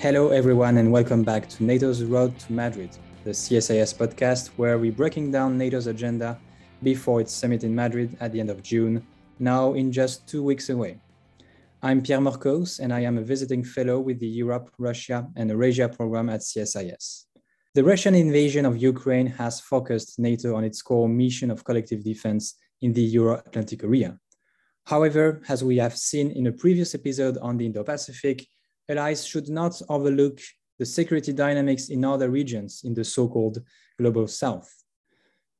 Hello, everyone, and welcome back to NATO's Road to Madrid, the CSIS podcast where we're breaking down NATO's agenda before its summit in Madrid at the end of June, now in just two weeks away. I'm Pierre Morcos, and I am a visiting fellow with the Europe, Russia, and Eurasia program at CSIS. The Russian invasion of Ukraine has focused NATO on its core mission of collective defense in the Euro Atlantic area. However, as we have seen in a previous episode on the Indo Pacific, allies should not overlook the security dynamics in other regions in the so called global south.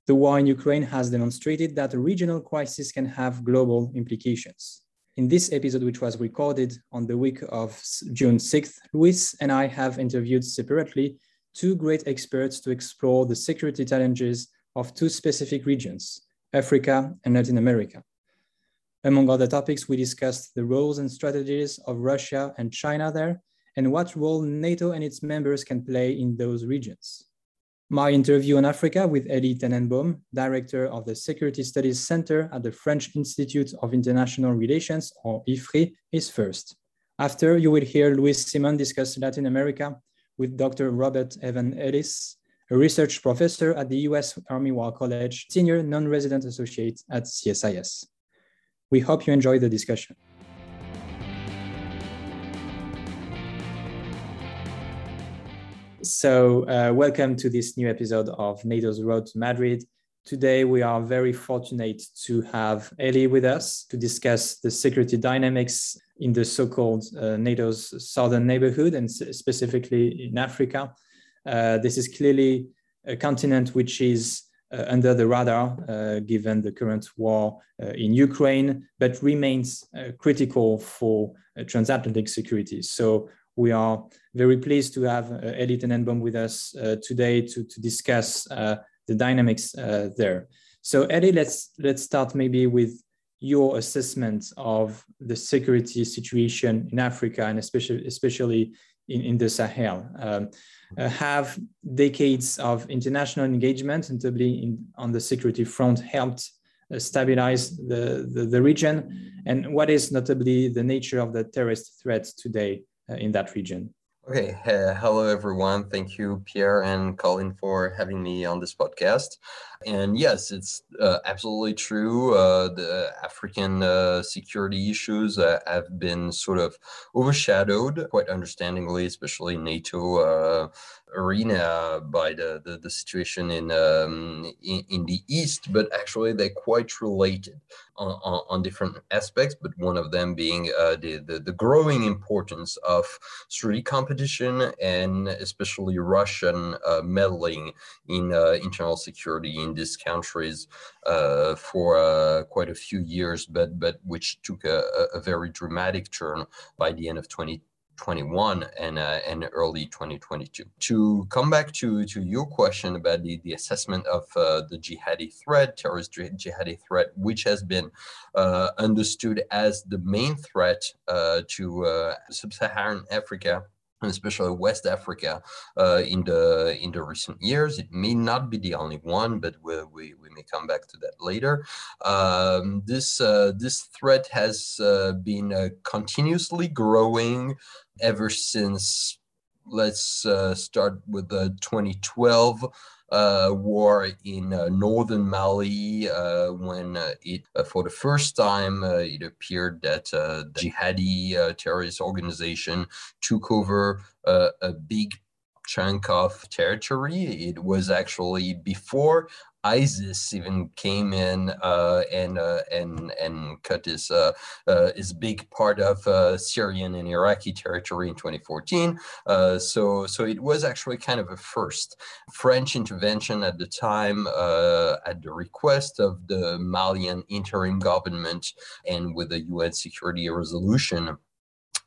The war in Ukraine has demonstrated that a regional crisis can have global implications. In this episode, which was recorded on the week of June 6th, Luis and I have interviewed separately two great experts to explore the security challenges of two specific regions, Africa and Latin America. Among other topics, we discussed the roles and strategies of Russia and China there, and what role NATO and its members can play in those regions. My interview on Africa with Elie Tenenbaum, Director of the Security Studies Center at the French Institute of International Relations, or IFRI, is first. After, you will hear Luis Simon discuss Latin America with Dr. Robert Evan Ellis, a research professor at the US Army War College, senior non-resident associate at CSIS. We hope you enjoy the discussion. So, uh, welcome to this new episode of NATO's Road to Madrid. Today, we are very fortunate to have Elie with us to discuss the security dynamics in the so-called uh, NATO's southern neighborhood and specifically in Africa. Uh, this is clearly a continent which is under the radar uh, given the current war uh, in Ukraine, but remains critical for transatlantic security. So we are very pleased to have uh, Elie Tenenbaum with us today to, to discuss the dynamics there. So Elie, let's let's start maybe with your assessment of the security situation in Africa and especially especially in, in the Sahel. Um, uh, have decades of international engagement, notably in, on the security front, helped uh, stabilize the, the, the, region? And what is notably the nature of the terrorist threat today uh, in that region? Okay, uh, hello everyone. Thank you, Pierre and Colin, for having me on this podcast. And yes, it's uh, absolutely true. Uh, the African uh, security issues uh, have been sort of overshadowed, quite understandably, especially NATO uh, arena by the, the, the situation in, um, in, in the east, but actually they're quite related on, on, on different aspects. But one of them being uh, the, the, the growing importance of strategic competition and especially Russian meddling in internal security in these countries uh, for uh, quite a few years, but but which took a, a very dramatic turn by the end of 2021 and uh, and early 2022. To come back to to your question about the the assessment of uh, the jihadi threat, terrorist jihadi threat, which has been uh, understood as the main threat to sub-Saharan Africa especially West Africa, uh, in the in the recent years. It may not be the only one, but we we, we may come back to that later. Um, this uh, this threat has uh, been uh, continuously growing ever since. Let's uh, start with the 2012 uh, war in uh, northern Mali uh, when uh, it, uh, for the first time, uh, it appeared that the jihadi terrorist organization took over a big chunk of territory. It was actually before ISIS even came in uh, and uh, and and cut his uh, uh big part of uh, Syrian and Iraqi territory in 2014. Uh, so so it was actually kind of a first French intervention at the time at the request of the Malian interim government and with the UN Security Resolution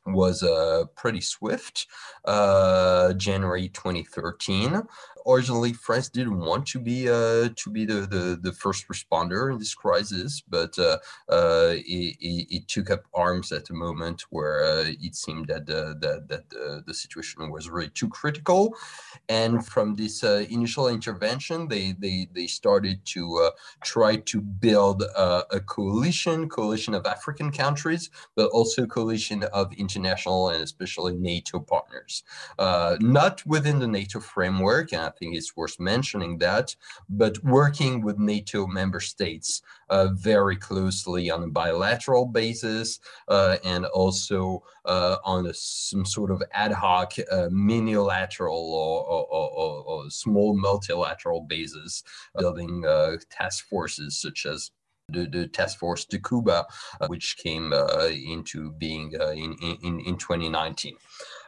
was uh, pretty swift. Uh, January 2013, originally France didn't want to be uh, to be the, the, the first responder in this crisis, but uh, uh, it, it, took up arms at a moment where uh, it seemed that the, that, that the, the situation was really too critical. And from this uh, initial intervention, they they they started to try to build a coalition, coalition of African countries, but also coalition of international and especially NATO partners. not within the NATO framework, and I think it's worth mentioning that, but working with NATO member states uh, very closely on a bilateral basis uh, and also uh, on a, some sort of ad hoc uh, minilateral or, or, or, or, small multilateral basis, building uh, task forces such as the, the task force Takuba, uh, which came uh, into being uh, in, in, in 2019.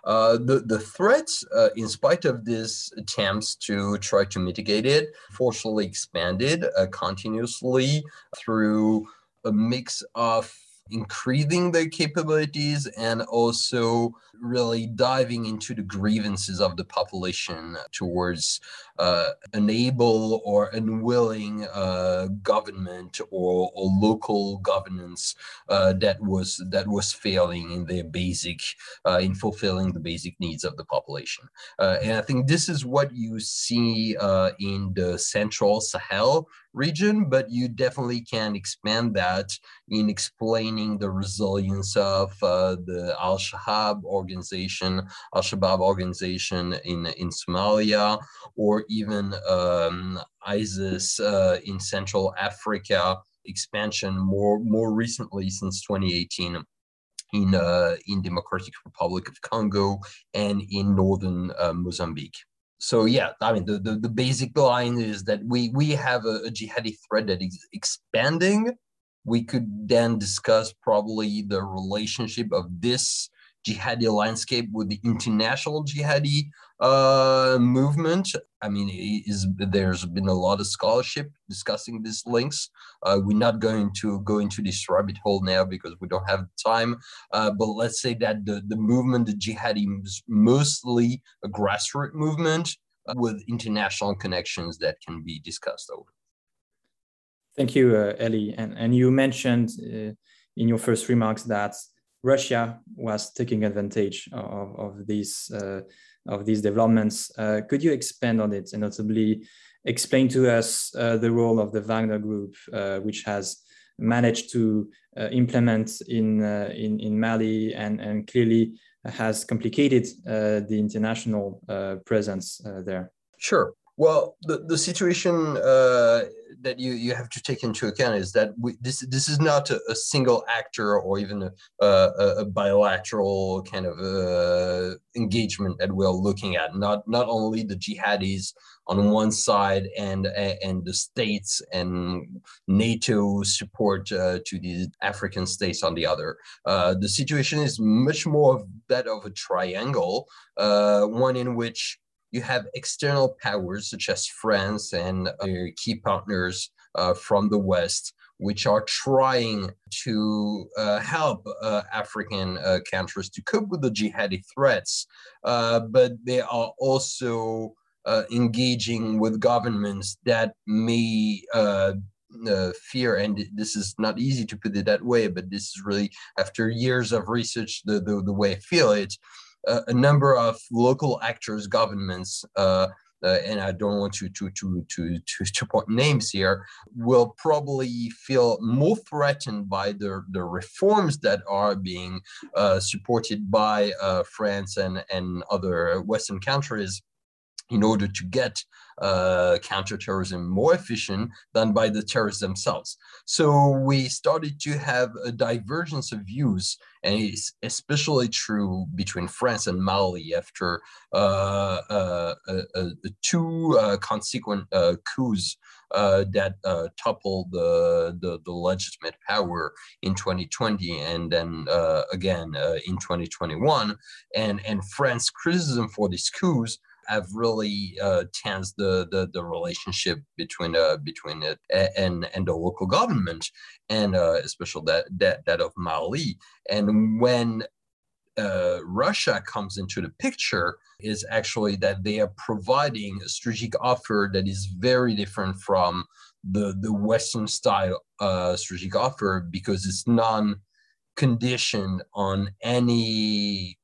Uh, the, the threats, uh, in spite of these attempts to try to mitigate it, forcefully expanded uh, continuously through a mix of increasing their capabilities and also really diving into the grievances of the population towards uh, unable or unwilling uh, government or, or, local governance uh, that was that was failing in their basic uh, in fulfilling the basic needs of the population. Uh, and I think this is what you see uh, in the central Sahel region, but you definitely can expand that in explaining the resilience of the Al Shabaab organization, Al Shabaab organization in in Somalia, or even um, ISIS uh, in Central Africa expansion more more recently since 2018 in uh, in Democratic Republic of Congo and in northern uh, Mozambique. So yeah, I mean the, the, the basic line is that we we have a, a jihadi threat that is expanding. We could then discuss probably the relationship of this jihadi landscape with the international jihadi uh, movement. I mean, there's been a lot of scholarship discussing these links. Uh, we're not going to go into this rabbit hole now because we don't have time. Uh, but let's say that the, the movement, the jihadi, is mostly a grassroots movement uh, with international connections that can be discussed over. Thank you, uh, Elie. And, and you mentioned uh, in your first remarks that Russia was taking advantage of, of these uh, of these developments. Uh, could you expand on it and notably explain to us uh, the role of the Wagner Group, uh, which has managed to uh, implement in, uh, in in Mali and and clearly has complicated the international presence there? Sure. Well, the, the situation uh, that you, you have to take into account is that we, this this is not a, a single actor or even a, a, a bilateral kind of uh, engagement that we're looking at. Not not only the jihadis on one side and and the states and NATO support uh, to the African states on the other. Uh, the situation is much more of that of a triangle, uh, one in which you have external powers such as France and key partners uh, from the West, which are trying to uh, help uh, African uh, countries to cope with the jihadi threats, uh, but they are also uh, engaging with governments that may uh, fear and this is not easy to put it that way but this is really after years of research the, the, the way i feel it a, number of local actors, governments, uh, uh, and I don't want to to to to to, to point names here, will probably feel more threatened by the the reforms that are being uh, supported by uh, France and and other Western countries in order to get uh, counterterrorism more efficient than by the terrorists themselves. So we started to have a divergence of views, and it's especially true between France and Mali after uh, uh, two uh, consequent uh, coups uh, that uh, toppled the, the, the legitimate power in 2020 and then uh, again uh, in 2021 and and France criticism for these coups have really uh, changed the, the, the relationship between uh, between it and and the local government, and uh, especially that that that of Mali. And when uh, Russia comes into the picture is actually that they are providing a strategic offer that is very different from the the Western style uh, strategic offer because it's non conditioned on any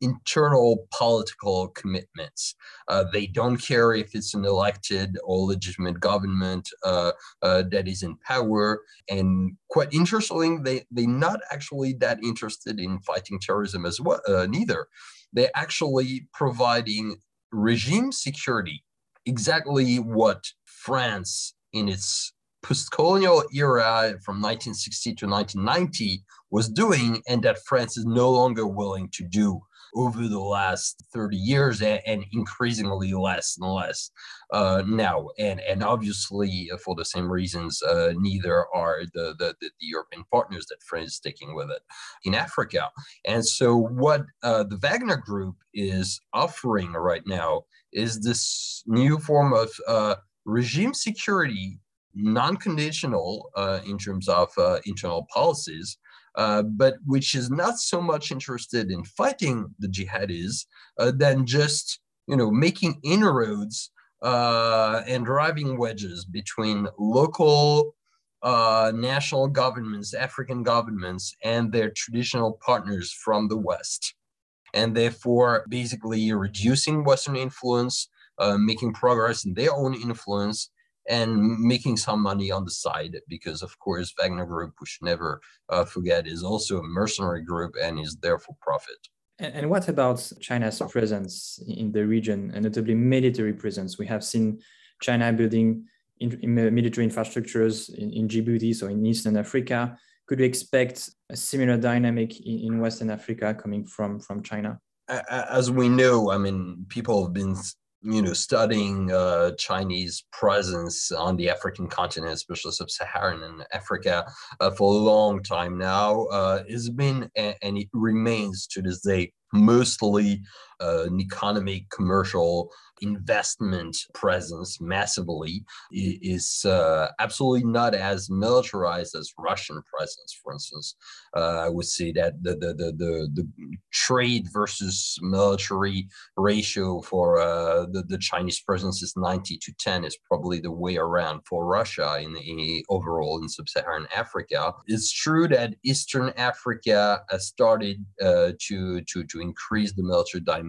internal political commitments. Uh, they don't care if it's an elected or legitimate government uh, uh, that is in power. And quite interestingly, they, they're not actually that interested in fighting terrorism as well, uh, neither. They're actually providing regime security, exactly what France in its post-colonial era from 1960 to 1990 was doing and that France is no longer willing to do over the last 30 years and, and increasingly less and less uh, now. And, and obviously, uh, for the same reasons, uh, neither are the, the, the, European partners that France is taking with it in Africa. And so, what uh, the Wagner Group is offering right now is this new form of uh, regime security non-conditional uh, in terms of uh, internal policies, uh, but which is not so much interested in fighting the jihadis uh, than just you know making inroads uh, and driving wedges between local uh, national governments, African governments, and their traditional partners from the West, and therefore basically reducing Western influence, uh, making progress in their own influence, and making some money on the side because of course wagner group we should never uh, forget is also a mercenary group and is there for profit. And, and what about china's presence in the region and notably military presence? We have seen china building in, in military infrastructures in, in djibouti so in eastern africa. Could we expect a similar dynamic in, in western africa coming from from china? As we know i mean people have been you know, studying uh, Chinese presence on the African continent, especially sub-Saharan Africa, uh, for a long time now, uh, has been and it remains to this day mostly an economic commercial investment presence massively is uh, absolutely not as militarized as Russian presence, for instance. Uh, I would say that the, the, the, the, the trade versus military ratio for uh, the, the Chinese presence is 90 to 10 is probably the way around for Russia in, in overall in sub-Saharan Africa. It's true that Eastern Africa has started uh, to, to, to increase the military dimension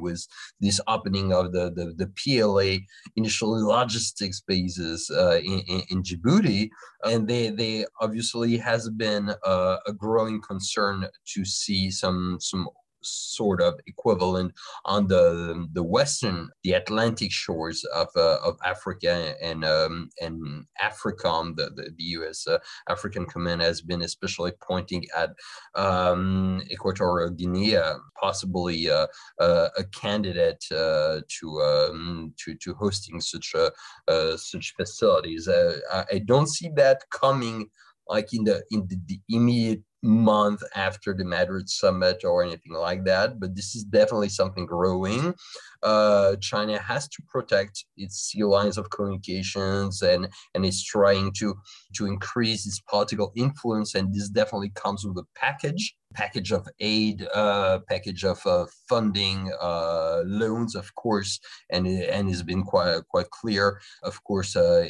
with this opening of the, the, the PLA initially logistics bases uh, in, in, in, Djibouti. And they, they obviously has been uh, a growing concern to see some, some sort of equivalent on the the western the Atlantic shores of uh, of Africa and um, and AFRICOM the the, the U.S. Uh, African Command has been especially pointing at um, Equatorial Guinea, possibly uh, uh a candidate uh, to um, to to hosting such a uh, such facilities. I, I don't see that coming like in the in the, the immediate month after the Madrid summit or anything like that, but this is definitely something growing. Uh, China has to protect its sea lines of communications and and is trying to to increase its political influence, and this definitely comes with a package package of aid, uh, package of uh, funding, uh, loans, of course, and and has been quite quite clear. Of course, uh,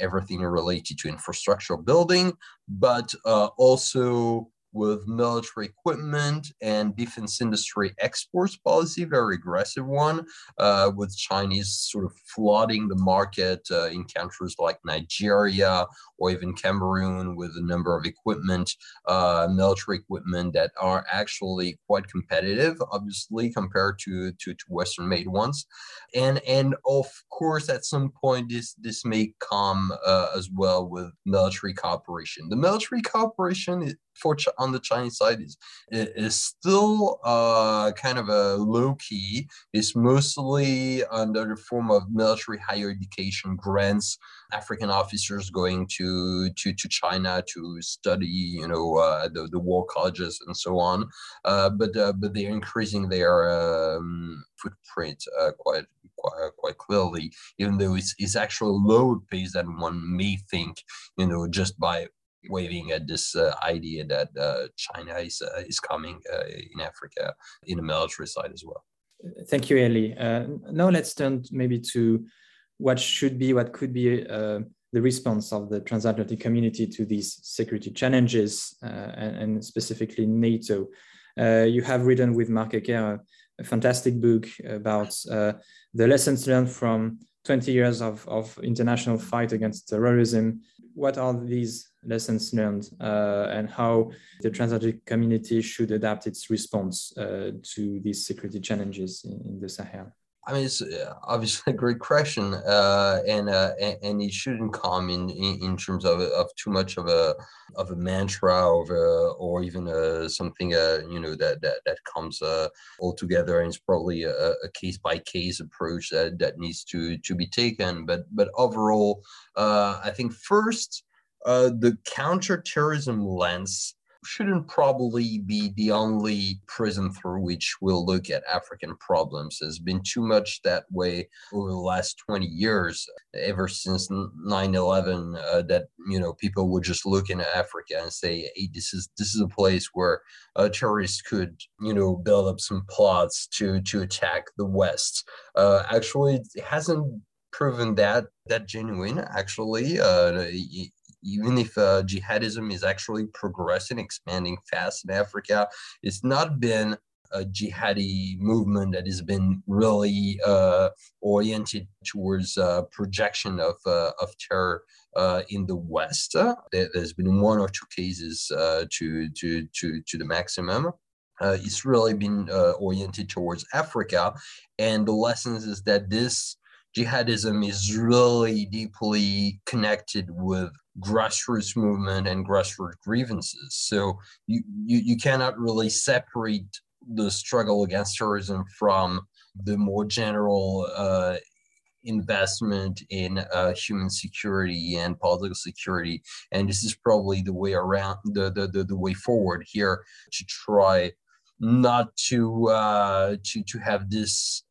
everything related to infrastructure building, but uh, also with military equipment and defense industry exports policy, very aggressive one, uh, with Chinese sort of flooding the market uh, in countries like Nigeria or even Cameroon with a number of equipment, uh, military equipment that are actually quite competitive, obviously, compared to, to, to Western made ones. And, and of course, at some point, this, this may come uh, as well with military cooperation. The military cooperation for on the Chinese side is is still uh, kind of a low key. It's mostly under the form of military higher education grants. African officers going to to, to China to study, you know, uh, the the war colleges and so on. Uh, but uh, but they're increasing their um, footprint uh, quite quite, quite clearly, even though it's, it's actually lower pace than one may think, you know, just by waving at this uh, idea that uh, China is uh, is coming uh, in Africa in the military side as well. Thank you, Elie. Uh, now let's turn maybe to what should be, what could be uh, the response of the transatlantic community to these security challenges, and, and, specifically NATO. you have written with Marc Hecker a fantastic book about the lessons learned from 20 years of, of international fight against terrorism. What are these lessons learned uh, and how the transatlantic community should adapt its response uh, to these security challenges in, in the Sahel? I mean, it's uh, obviously a great question, uh, and, uh, and, and it shouldn't come in, in, in terms of, of too much of a of a mantra or or even a, something uh, you know that that that comes all together, and it's probably a, a, case by case approach that that needs to to be taken. But but overall, uh, I think first the counterterrorism lens shouldn't probably be the only prism through which we'll look at African problems. There's been too much that way over the last 20 years, ever since 9/11, uh, that you know people would just look into Africa and say, "Hey, this is this is a place where uh, terrorists could you know build up some plots to to attack the West." Uh, actually, it hasn't proven that that genuine actually uh, even if uh, jihadism is actually progressing, expanding fast in Africa, it's not been a jihadi movement that has been really uh, oriented towards uh, projection of, uh, of terror uh, in the West. There, has been one or two cases uh, to, to, to, to the maximum. Uh, it's really been oriented towards Africa. And the lessons is that this jihadism is really deeply connected with grassroots movement and grassroots grievances. So you, you, you cannot really separate the struggle against terrorism from the more general uh, investment in uh, human security and political security. And this is probably the way around, the, the, the, the way forward here to try not to uh, to to have this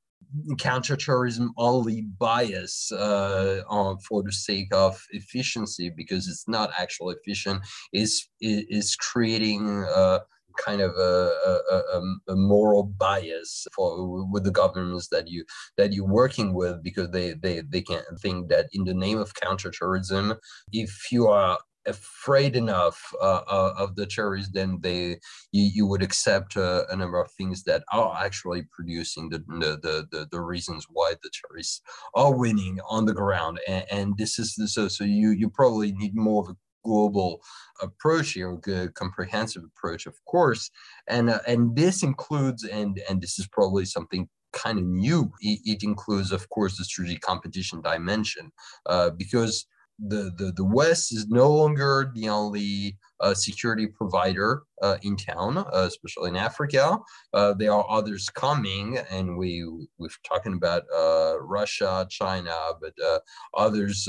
counterterrorism only bias uh, on, for the sake of efficiency because it's not actually efficient. Is is creating a kind of a, a, a, moral bias for with the governments that you that you're working with because they they they can think that in the name of counterterrorism if you are afraid enough uh, uh, of the terrorists, then they you, you would accept uh, a number of things that are actually producing the the, the, the reasons why the terrorists are winning on the ground. And, and this is the, so so you you probably need more of a global approach here, a comprehensive approach, of course, and uh, and this includes and and this is probably something kind of new. It, it includes, of course, the strategic competition dimension, uh, because the, the, the West is no longer the only uh, security provider uh, in town, uh, especially in Africa. Uh, there are others coming, and we we're talking about uh, Russia, China, but uh, others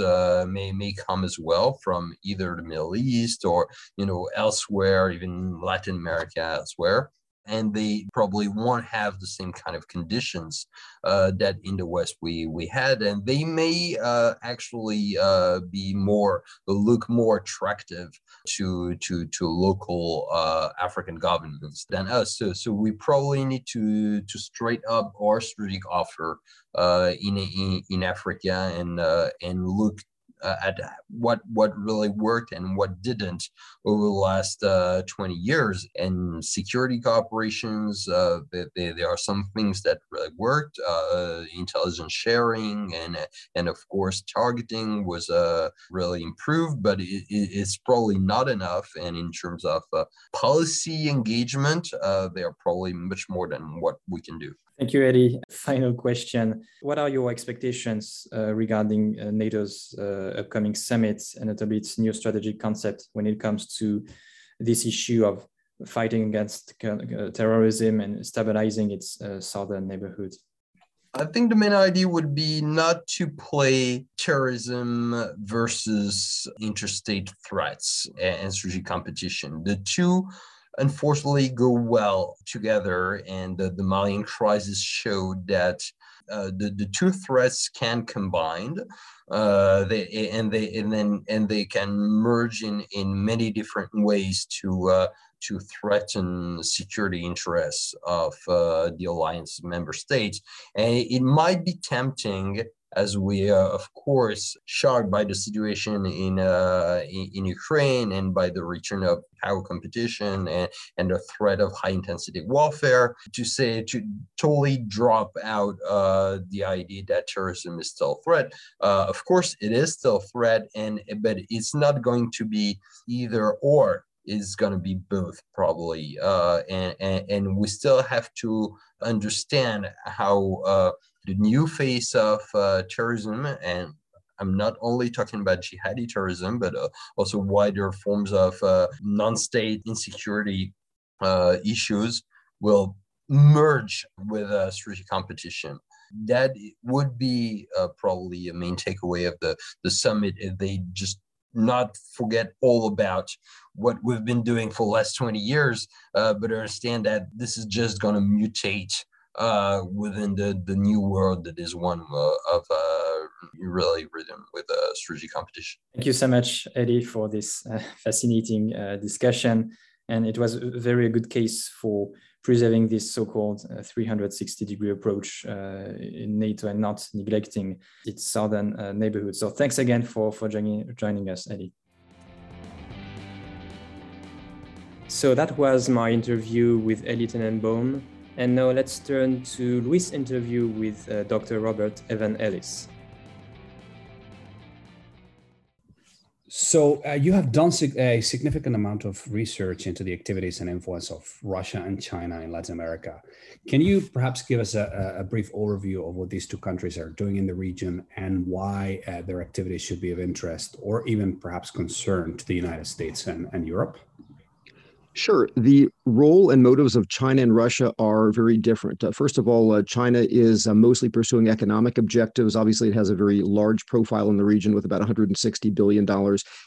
may may come as well from either the Middle East or you know elsewhere, even Latin America elsewhere and they probably won't have the same kind of conditions uh, that in the West we we had, and they may uh, actually uh, be more look more attractive to to to local uh, African governments than us. So so we probably need to to straight up our strategic offer uh, in, in in Africa and uh, and look uh, at what what really worked and what didn't over the last uh, 20 years. And security cooperations, uh, there are some things that really worked. Uh, intelligence sharing and and of course targeting was uh, really improved, but it, it's probably not enough. And in terms of uh, policy engagement, they are probably much more than what we can do. Thank you, Elie. Final question. What are your expectations regarding NATO's upcoming summit and a its new strategic concept when it comes to this issue of fighting against uh, terrorism and stabilizing its uh, southern neighborhood? I think the main idea would be not to play terrorism versus interstate threats and strategic competition. The two unfortunately go well together. And the, the Malian crisis showed that uh, the, the two threats can combine uh, they, and they and then and they can merge in in many different ways to uh, to threaten security interests of uh, the alliance member states. And it might be tempting as we are, of course, shocked by the situation in, uh, in, in Ukraine and by the return of power competition and, and the threat of high intensity warfare, to say to totally drop out uh, the idea that terrorism is still a threat. Uh, of course, it is still a threat, and but it's not going to be either or is going to be both probably uh, and, and, and we still have to understand how uh, the new face of uh, terrorism and I'm not only talking about jihadi terrorism, but uh, also wider forms of uh, non-state insecurity uh, issues will merge with uh, strategic competition. That would be uh, probably a main takeaway of the, the summit if they just not forget all about what we've been doing for the last 20 years, uh, but understand that this is just going to mutate uh, within the, the new world that is one uh, of uh, really rhythm with uh, strategy competition. Thank you so much, Elie, for this uh, fascinating discussion. And it was a very good case for preserving this so-called uh, 360 degree approach uh, in NATO and not neglecting its southern uh, neighborhood. So thanks again for, for joining, joining us, Elie. So that was my interview with Elie Tenenbaum, and now let's turn to Luis' interview with uh, Dr. Robert Evan Ellis. So uh, you have done a significant amount of research into the activities and influence of Russia and China in Latin America. Can you perhaps give us a, a brief overview of what these two countries are doing in the region and why uh, their activities should be of interest or even perhaps concern to the United States and, and Europe? Sure. The role and motives of China and Russia are very different. Uh, first of all, uh, China is uh, mostly pursuing economic objectives. Obviously, it has a very large profile in the region with about $160 billion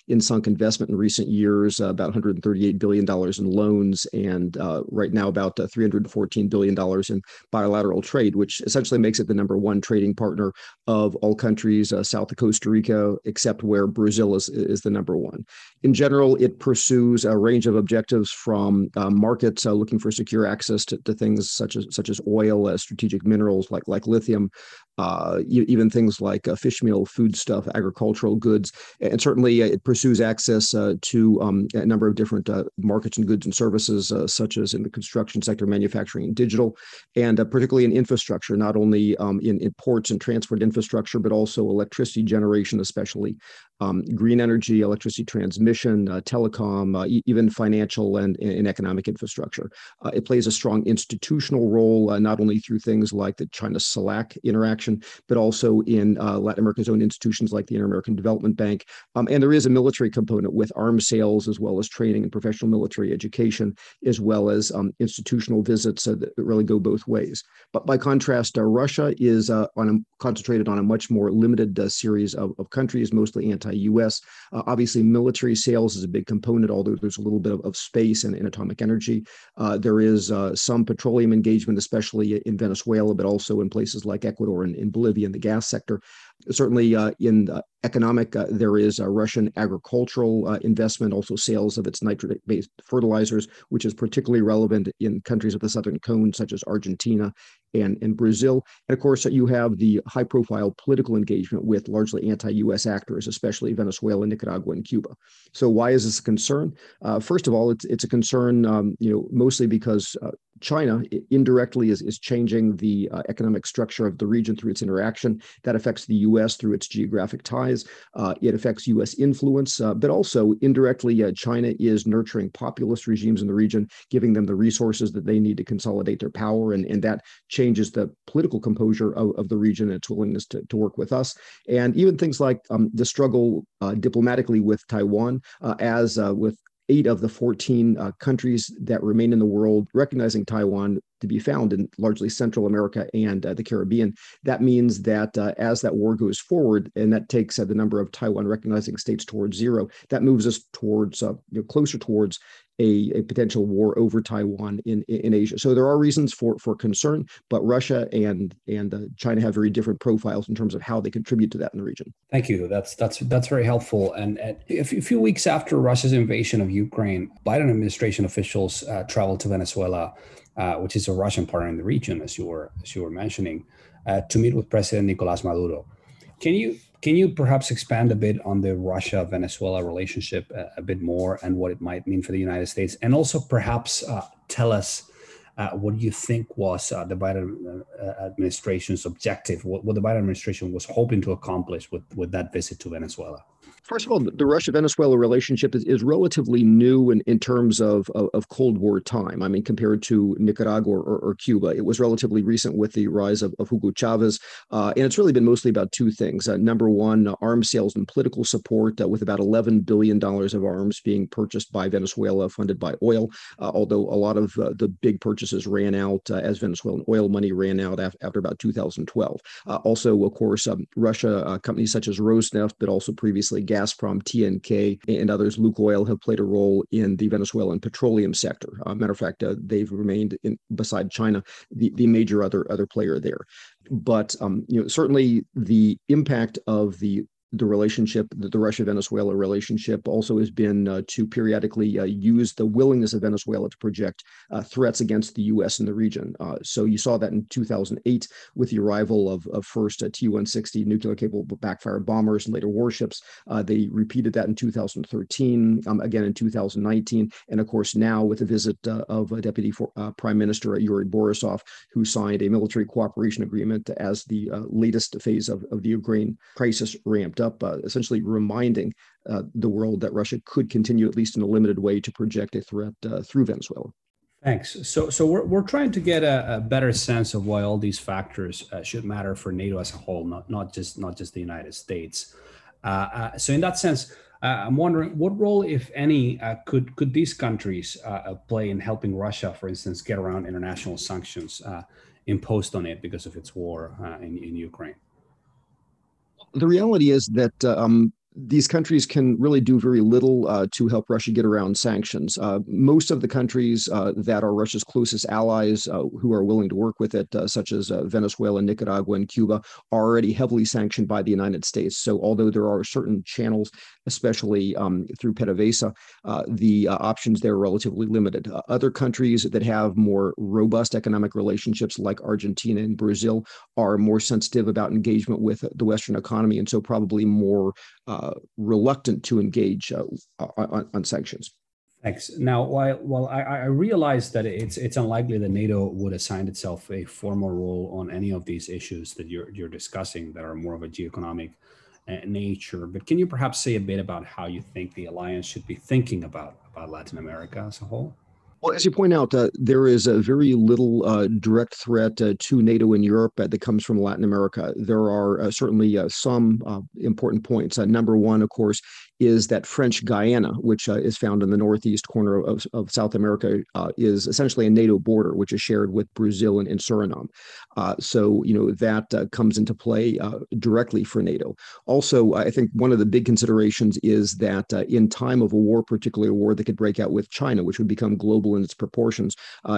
in sunk investment in recent years, uh, about $138 billion in loans, and uh, right now about uh, $314 billion in bilateral trade, which essentially makes it the number one trading partner of all countries south of Costa Rica, except where Brazil is, is the number one. In general, it pursues a range of objectives from uh, markets uh, looking for secure access to, to, things such as such as oil, uh, strategic minerals like like lithium, uh, even things like uh, fish meal, foodstuff, agricultural goods, and certainly it pursues access to um, a number of different markets and goods and services, such as in the construction sector, manufacturing, and digital, and particularly in infrastructure, not only um, in, in, ports and transport infrastructure, but also electricity generation, especially um, green energy, electricity transmission, telecom, e- even financial and, and economic infrastructure. it plays a strong institutional role, not only through things like the China CELAC interaction but also in uh, Latin America's own institutions like the Inter American Development Bank. Um, and there is a military component with arms sales as well as training and professional military education, as well as um, institutional visits uh, that really go both ways. But by contrast, uh, Russia is uh, on a, concentrated on a much more limited uh, series of, of, countries, mostly anti-U.S. Uh, obviously, military sales is a big component, although there's a little bit of, of space and, atomic energy. there is some petroleum engagement, especially in Venezuela, but also in places like Ecuador and in Bolivia in the gas sector. Certainly uh, in the economic, uh, there is Russian agricultural uh, investment, also sales of its nitrate-based fertilizers, which is particularly relevant in countries of the southern cone, such as Argentina and, and Brazil. And of course, you have the high-profile political engagement with largely anti-U.S. actors, especially Venezuela, Nicaragua, and Cuba. So why is this a concern? First of all, it's, it's a concern, um, you know, mostly because China indirectly is, is changing the uh, economic structure of the region through its interaction. That affects the U.S. through its geographic ties. Uh, it affects U.S. influence, uh, but also indirectly, uh, China is nurturing populist regimes in the region, giving them the resources that they need to consolidate their power, and, and that changes the political composure of, of the region and its willingness to, to work with us. And even things like um, the struggle uh, diplomatically with Taiwan, uh, as with eight of the 14 uh, countries that remain in the world recognizing Taiwan to be found in largely Central America and uh, the Caribbean. That means that uh, as that war goes forward, and that takes uh, the number of Taiwan recognizing states towards zero, that moves us towards uh, you know, closer towards a, a potential war over Taiwan in, in Asia. So there are reasons for, for concern, but Russia and and uh, China have very different profiles in terms of how they contribute to that in the region. Thank you. That's that's that's very helpful. And, a few weeks after Russia's invasion of Ukraine, Biden administration officials uh, traveled to Venezuela, uh, which is a Russian partner in the region, as you were as you were mentioning, uh, to meet with President Nicolas Maduro. Can you can you perhaps expand a bit on the Russia Venezuela relationship a, a, bit more and what it might mean for the United States? And also perhaps uh, tell us uh, what you think was uh, the Biden uh, administration's objective, what, what the Biden administration was hoping to accomplish with, with that visit to Venezuela? First of all, the Russia Venezuela relationship is, is relatively new in, in terms of, of, of, Cold War time. I mean, compared to Nicaragua or, or, Cuba, it was relatively recent with the rise of, of Hugo Chavez. Uh, and it's really been mostly about two things. Uh, number one, uh, arms sales and political support, uh, with about $11 billion of arms being purchased by Venezuela, funded by oil, uh, although a lot of uh, the big purchases ran out as Venezuelan oil money ran out af- after about 2012. also, of course, um, Russia companies such as Rosneft, but also previously Gazprom, TNK, and others, Lukoil, have played a role in the Venezuelan petroleum sector. Uh, matter of fact, uh, they've remained, in, beside China, the, the major other other player there. But um, you know, certainly the impact of the the relationship, the, Russia Venezuela relationship, also has been uh, to periodically uh, use the willingness of Venezuela to project uh, threats against the U.S. in the region. Uh, so you saw that in 2008 with the arrival of, of first uh, Tu 160 nuclear capable backfire bombers and later warships. Uh, they repeated that in 2013, um, again in 2019, and of course now with the visit of Deputy for, Prime Minister Yuri Borisov, who signed a military cooperation agreement as the latest phase of, of the Ukraine crisis ramped up, uh, essentially reminding uh, the world that Russia could continue, at least in a limited way, to project a threat uh, through Venezuela. Thanks. So, so we're, we're trying to get a, a better sense of why all these factors uh, should matter for NATO as a whole, not not just not just the United States. Uh, uh, so, in that sense, I'm wondering what role, if any, could could these countries play in helping Russia, for instance, get around international sanctions imposed on it because of its war in, in Ukraine? The reality is that uh, um, these countries can really do very little uh, to help Russia get around sanctions. Uh, most of the countries uh, that are Russia's closest allies uh, who are willing to work with it, uh, such as uh, Venezuela, Nicaragua, and Cuba, are already heavily sanctioned by the United States. So, although there are certain channels, especially um, through PDVSA, the options there are relatively limited. other countries that have more robust economic relationships, like Argentina and Brazil, are more sensitive about engagement with the Western economy, and so probably more uh, reluctant to engage uh, on, on, sanctions. Thanks. Now, while while I, I, realize that it's it's unlikely that NATO would assign itself a formal role on any of these issues that you're you're discussing that are more of a geoeconomic uh, nature, but can you perhaps say a bit about how you think the alliance should be thinking about about Latin America as a whole? Well, as you point out, uh, there is a very little uh, direct threat uh, to NATO in Europe that comes from Latin America. There are uh, certainly uh, some uh, important points. number one, of course, is that French Guiana, which uh, is found in the northeast corner of, of South America, uh, is essentially a NATO border, which is shared with Brazil and, and Suriname. Uh, so, you know, that uh, comes into play uh, directly for NATO. Also, I think one of the big considerations is that uh, in time of a war, particularly a war that could break out with China, which would become global in its proportions,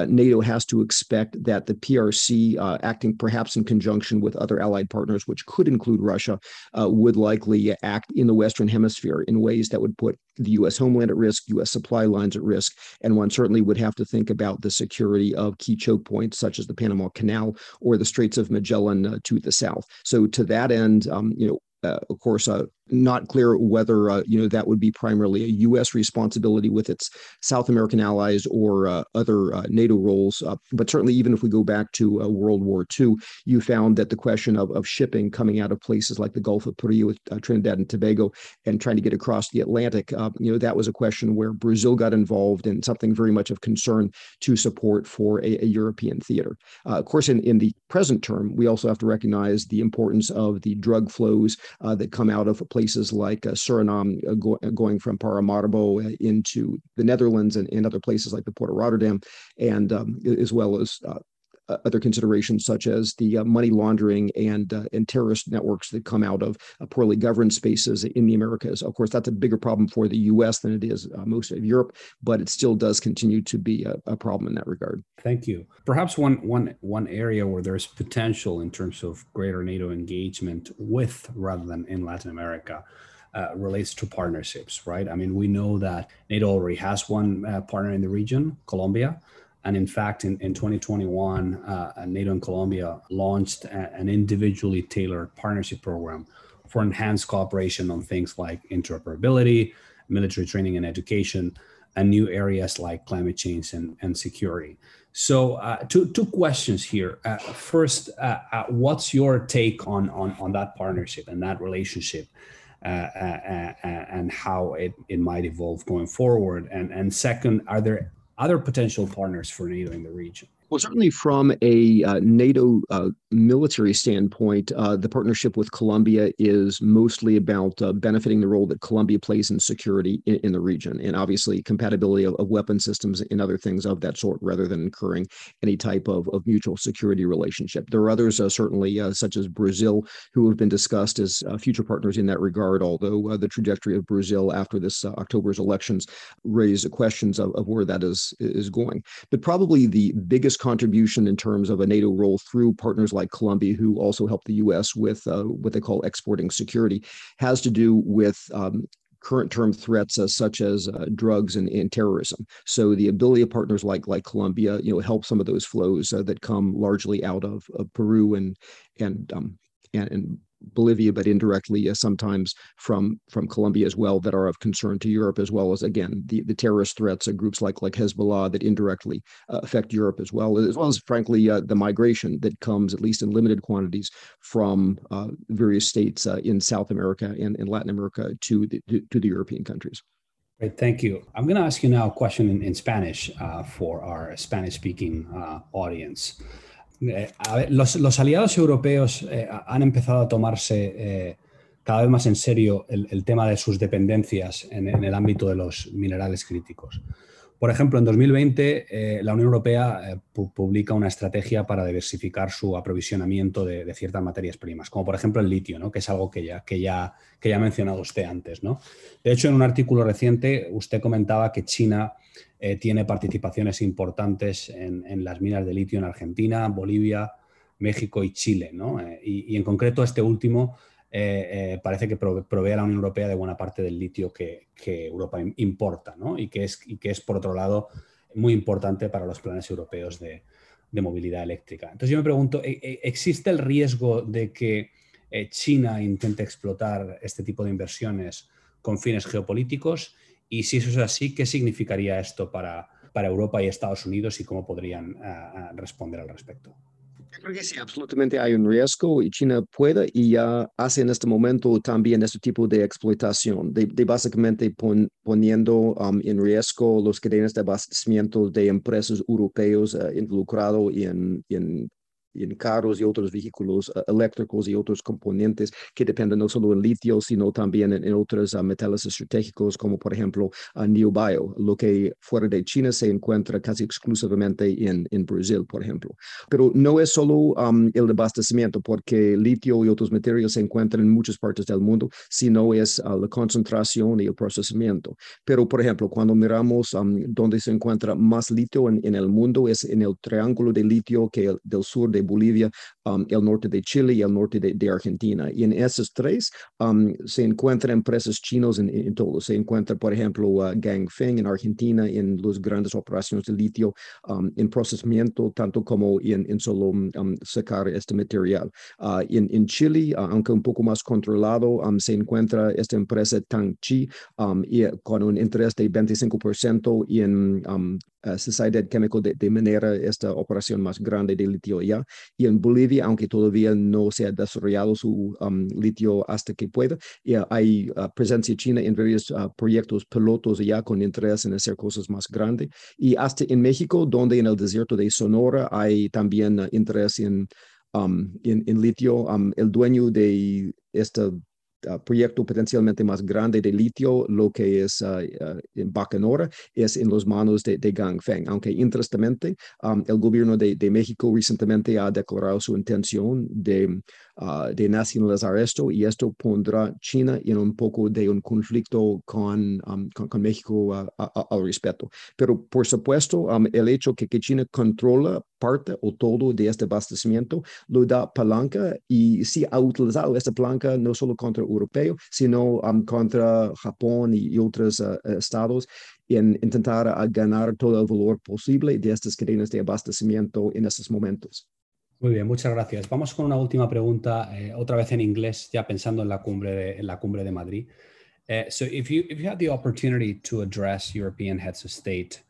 NATO has to expect that the PRC, acting perhaps in conjunction with other allied partners, which could include Russia, would likely act in the Western Hemisphere in ways that would put the U.S. homeland at risk, U.S. supply lines at risk, and one certainly would have to think about the security of key choke points such as the Panama Canal or the Straits of Magellan uh, to the south. So to that end, um, you know, uh, of course, uh, not clear whether uh, you know that would be primarily a U.S. responsibility with its South American allies or uh, other uh, NATO roles. Uh, but certainly, even if we go back to World War II, you found that the question of, of shipping coming out of places like the Gulf of Paria with Trinidad and Tobago and trying to get across the Atlantic, you know, that was a question where Brazil got involved in something very much of concern to support for a, a European theater. of course, in, in the present term, we also have to recognize the importance of the drug flows that come out of places like uh, Suriname, uh, go, uh, going from Paramaribo into the Netherlands and, and, other places like the Port of Rotterdam, and um, as well as other considerations such as the uh, money laundering and uh, and terrorist networks that come out of uh, poorly governed spaces in the Americas. Of course, that's a bigger problem for the U.S. than it is uh, most of Europe, but it still does continue to be a, a, problem in that regard. Thank you. Perhaps one one one area where there's potential in terms of greater NATO engagement with rather than in Latin America. Uh, relates to partnerships, right? I mean, we know that NATO already has one uh, partner in the region, Colombia. And in fact, in, in 2021, uh, NATO and Colombia launched a, an individually tailored partnership program for enhanced cooperation on things like interoperability, military training and education, and new areas like climate change and, and security. So, uh, two, two questions here. Uh, first, uh, uh what's your take on, on, on that partnership and that relationship? Uh, and how it, it might evolve going forward. And, and second, are there other potential partners for NATO in the region? Well, certainly from a uh, NATO uh, military standpoint, uh, the partnership with Colombia is mostly about uh, benefiting the role that Colombia plays in security in, in the region, and obviously compatibility of, of, weapon systems and other things of that sort, rather than incurring any type of, of mutual security relationship. There are others, uh, certainly, uh, such as Brazil, who have been discussed as future partners in that regard, although the trajectory of Brazil after this October's elections raise questions of, of where that is, is going. But probably the biggest contribution in terms of a NATO role through partners like Colombia, who also help the U.S. with uh, what they call exporting security, has to do with um, current term threats uh, such as uh, drugs and, and, terrorism. So the ability of partners like like Colombia, you know, help some of those flows uh, that come largely out of, of Peru and and um, and, and Bolivia, but indirectly uh, sometimes from from Colombia as well, that are of concern to Europe, as well as again the, the terrorist threats of groups like like Hezbollah that indirectly uh, affect Europe as well, as well as frankly uh, the migration that comes at least in limited quantities from uh, various states uh, in South America and, and Latin America to the to, to the European countries. Great, thank you. I'm going to ask you now a question in, in Spanish uh, for our Spanish-speaking audience. Eh, los, aliados europeos eh, han empezado a tomarse eh, cada vez más en serio el, tema de sus dependencias en, el ámbito de los minerales críticos. Por ejemplo, en 2020 la Unión Europea publica una estrategia para diversificar su aprovisionamiento de, ciertas materias primas, como por ejemplo el litio, que es algo que ya, que, ya, que ya ha mencionado usted antes. ¿no? De hecho, en un artículo reciente usted comentaba que China eh, tiene participaciones importantes en, las minas de litio en Argentina, Bolivia, México y Chile. Eh, y, en concreto este último eh, parece que provee a la Unión Europea de buena parte del litio que, Europa importa y, que es, que es, por otro lado, muy importante para los planes europeos de, de movilidad eléctrica. Entonces yo me pregunto, ¿existe el riesgo de que China intente explotar este tipo de inversiones con fines geopolíticos? Y si eso es así, ¿qué significaría esto para, para Europa y Estados Unidos y cómo podrían uh, responder al respecto? Yo creo que sí, absolutamente hay un riesgo y China puede y ya hace en este momento también este tipo de explotación, de, de básicamente pon, poniendo um, en riesgo los cadenas de abastecimiento de empresas europeos uh, involucrados en, en en carros y otros vehículos uh, eléctricos y otros componentes que dependen no solo en litio, sino también en, otros uh, metales estratégicos, como por ejemplo uh, Neobio, lo que fuera de China se encuentra casi exclusivamente en, en Brasil, por ejemplo. Pero no es solo um, el abastecimiento, porque litio y otros materiales se encuentran en muchas partes del mundo, sino es la concentración y el procesamiento. Pero, por ejemplo, cuando miramos um, dónde se encuentra más litio en, en, el mundo, es en el triángulo de litio que el, del sur de Bolivia, um, el norte de Chile y el norte de, Argentina. Y en esos tres um, se encuentran empresas chinos en, todo. Se encuentra, por ejemplo, uh, Gangfeng en Argentina en las grandes operaciones de litio um, en procesamiento, tanto como en, solo sacar este material. Uh, en, Chile, uh, aunque un poco más controlado, se encuentra esta empresa Tangchi y, con un interés de 25% en uh, Sociedad Chemical de, de, Minera, esta operación más grande de litio ya. Y en Bolivia, aunque todavía no se ha desarrollado su um, litio hasta que pueda, ya hay uh, presencia china en varios uh, proyectos pilotos ya con interés en hacer cosas más grandes. Y hasta en México, donde en el desierto de Sonora hay también uh, interés en, um, en, en, litio. Um, el dueño de esta proyecto potencialmente más grande de litio, lo que es en Bacanora, es en las manos de, de Gangfeng, aunque interesantemente um, el gobierno de, de, México recientemente ha declarado su intención de, uh, de nacionalizar esto y esto pondrá China en un poco de un conflicto con, um, con, con, México al respecto. Pero por supuesto, um, el hecho que, que China controla parte o todo de este abastecimiento lo da palanca y sí ha utilizado esta palanca no solo contra europeo, sino um, contra Japón y, y otros uh, estados en intentar uh, ganar todo el valor posible de estas cadenas de abastecimiento en estos momentos. Muy bien, muchas gracias. Vamos con una última pregunta, eh, otra vez en inglés, ya pensando en la cumbre de, en la cumbre de Madrid. Uh, so, if you if you had the opportunity to address European heads of state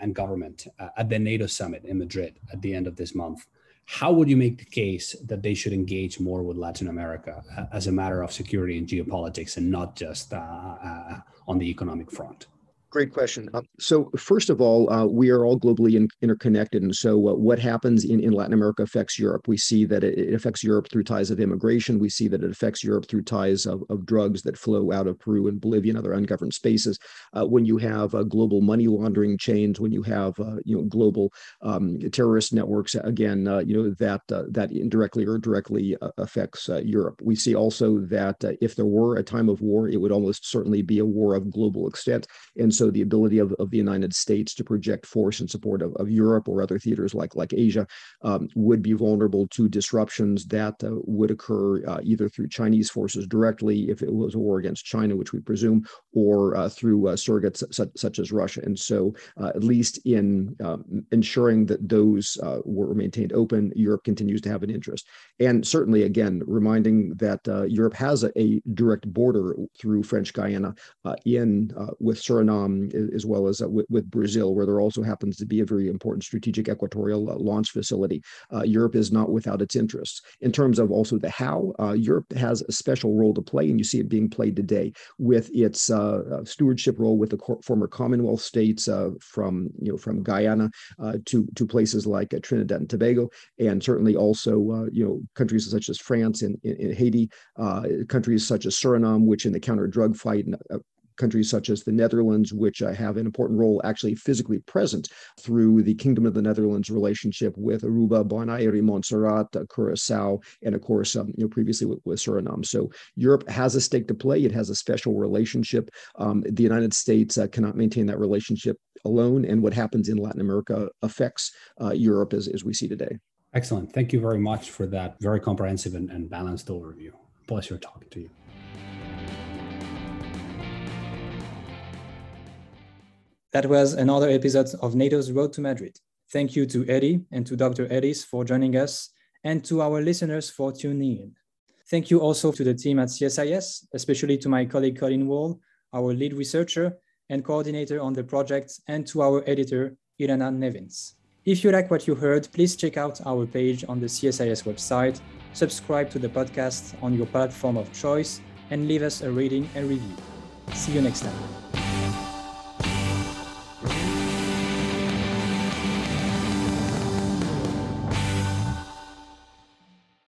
and government uh, at the NATO summit in Madrid at the end of this month, how would you make the case that they should engage more with Latin America uh, as a matter of security and geopolitics, and not just uh, uh, on the economic front? Great question. Uh, so, first of all, uh, we are all globally in, interconnected. And so, uh, what happens in, in Latin America affects Europe. We see that it, it, affects Europe through ties of immigration. We see that it affects Europe through ties of, of drugs that flow out of Peru and Bolivia and other ungoverned spaces. Uh, when you have uh, global money laundering chains, when you have uh, you know global um, terrorist networks, again, you know that that indirectly or directly affects Europe. We see also that if there were a time of war, it would almost certainly be a war of global extent. And so so the ability of, of the United States to project force in support of, of Europe or other theaters like, like Asia um, would be vulnerable to disruptions that uh, would occur uh, either through Chinese forces directly, if it was a war against China, which we presume, or uh, through uh, surrogates such, such, as Russia. And so, uh, at least in um, ensuring that those uh, were maintained open, Europe continues to have an interest. And certainly, again, reminding that Europe has a, a, direct border through French Guiana in with Suriname as well as uh, with, with, Brazil, where there also happens to be a very important strategic equatorial uh, launch facility. Uh, Europe is not without its interests. In terms of also the how, uh, Europe has a special role to play, and you see it being played today with its uh, stewardship role with the former Commonwealth states from you know from Guyana to to places like Trinidad and Tobago, and certainly also you know countries such as France and, and Haiti, countries such as Suriname, which in the counter drug fight and countries such as the Netherlands, which uh, have an important role actually physically present through the Kingdom of the Netherlands relationship with Aruba, Bonaire, Montserrat, uh, Curacao, and of course, um, you know, previously with, with, Suriname. So Europe has a stake to play. It has a special relationship. Um, the United States uh, cannot maintain that relationship alone, and what happens in Latin America affects uh, Europe as, as we see today. Excellent. Thank you very much for that very comprehensive and, and balanced overview. Pleasure talking to you. That was another episode of NATO's Road to Madrid. Thank you to Elie and to Dr. Ellis for joining us and to our listeners for tuning in. Thank you also to the team at CSIS, especially to my colleague Colin Wall, our lead researcher and coordinator on the project, and to our editor, Ilana Nevins. If you like what you heard, please check out our page on the CSIS website, subscribe to the podcast on your platform of choice, and leave us a rating and review. See you next time.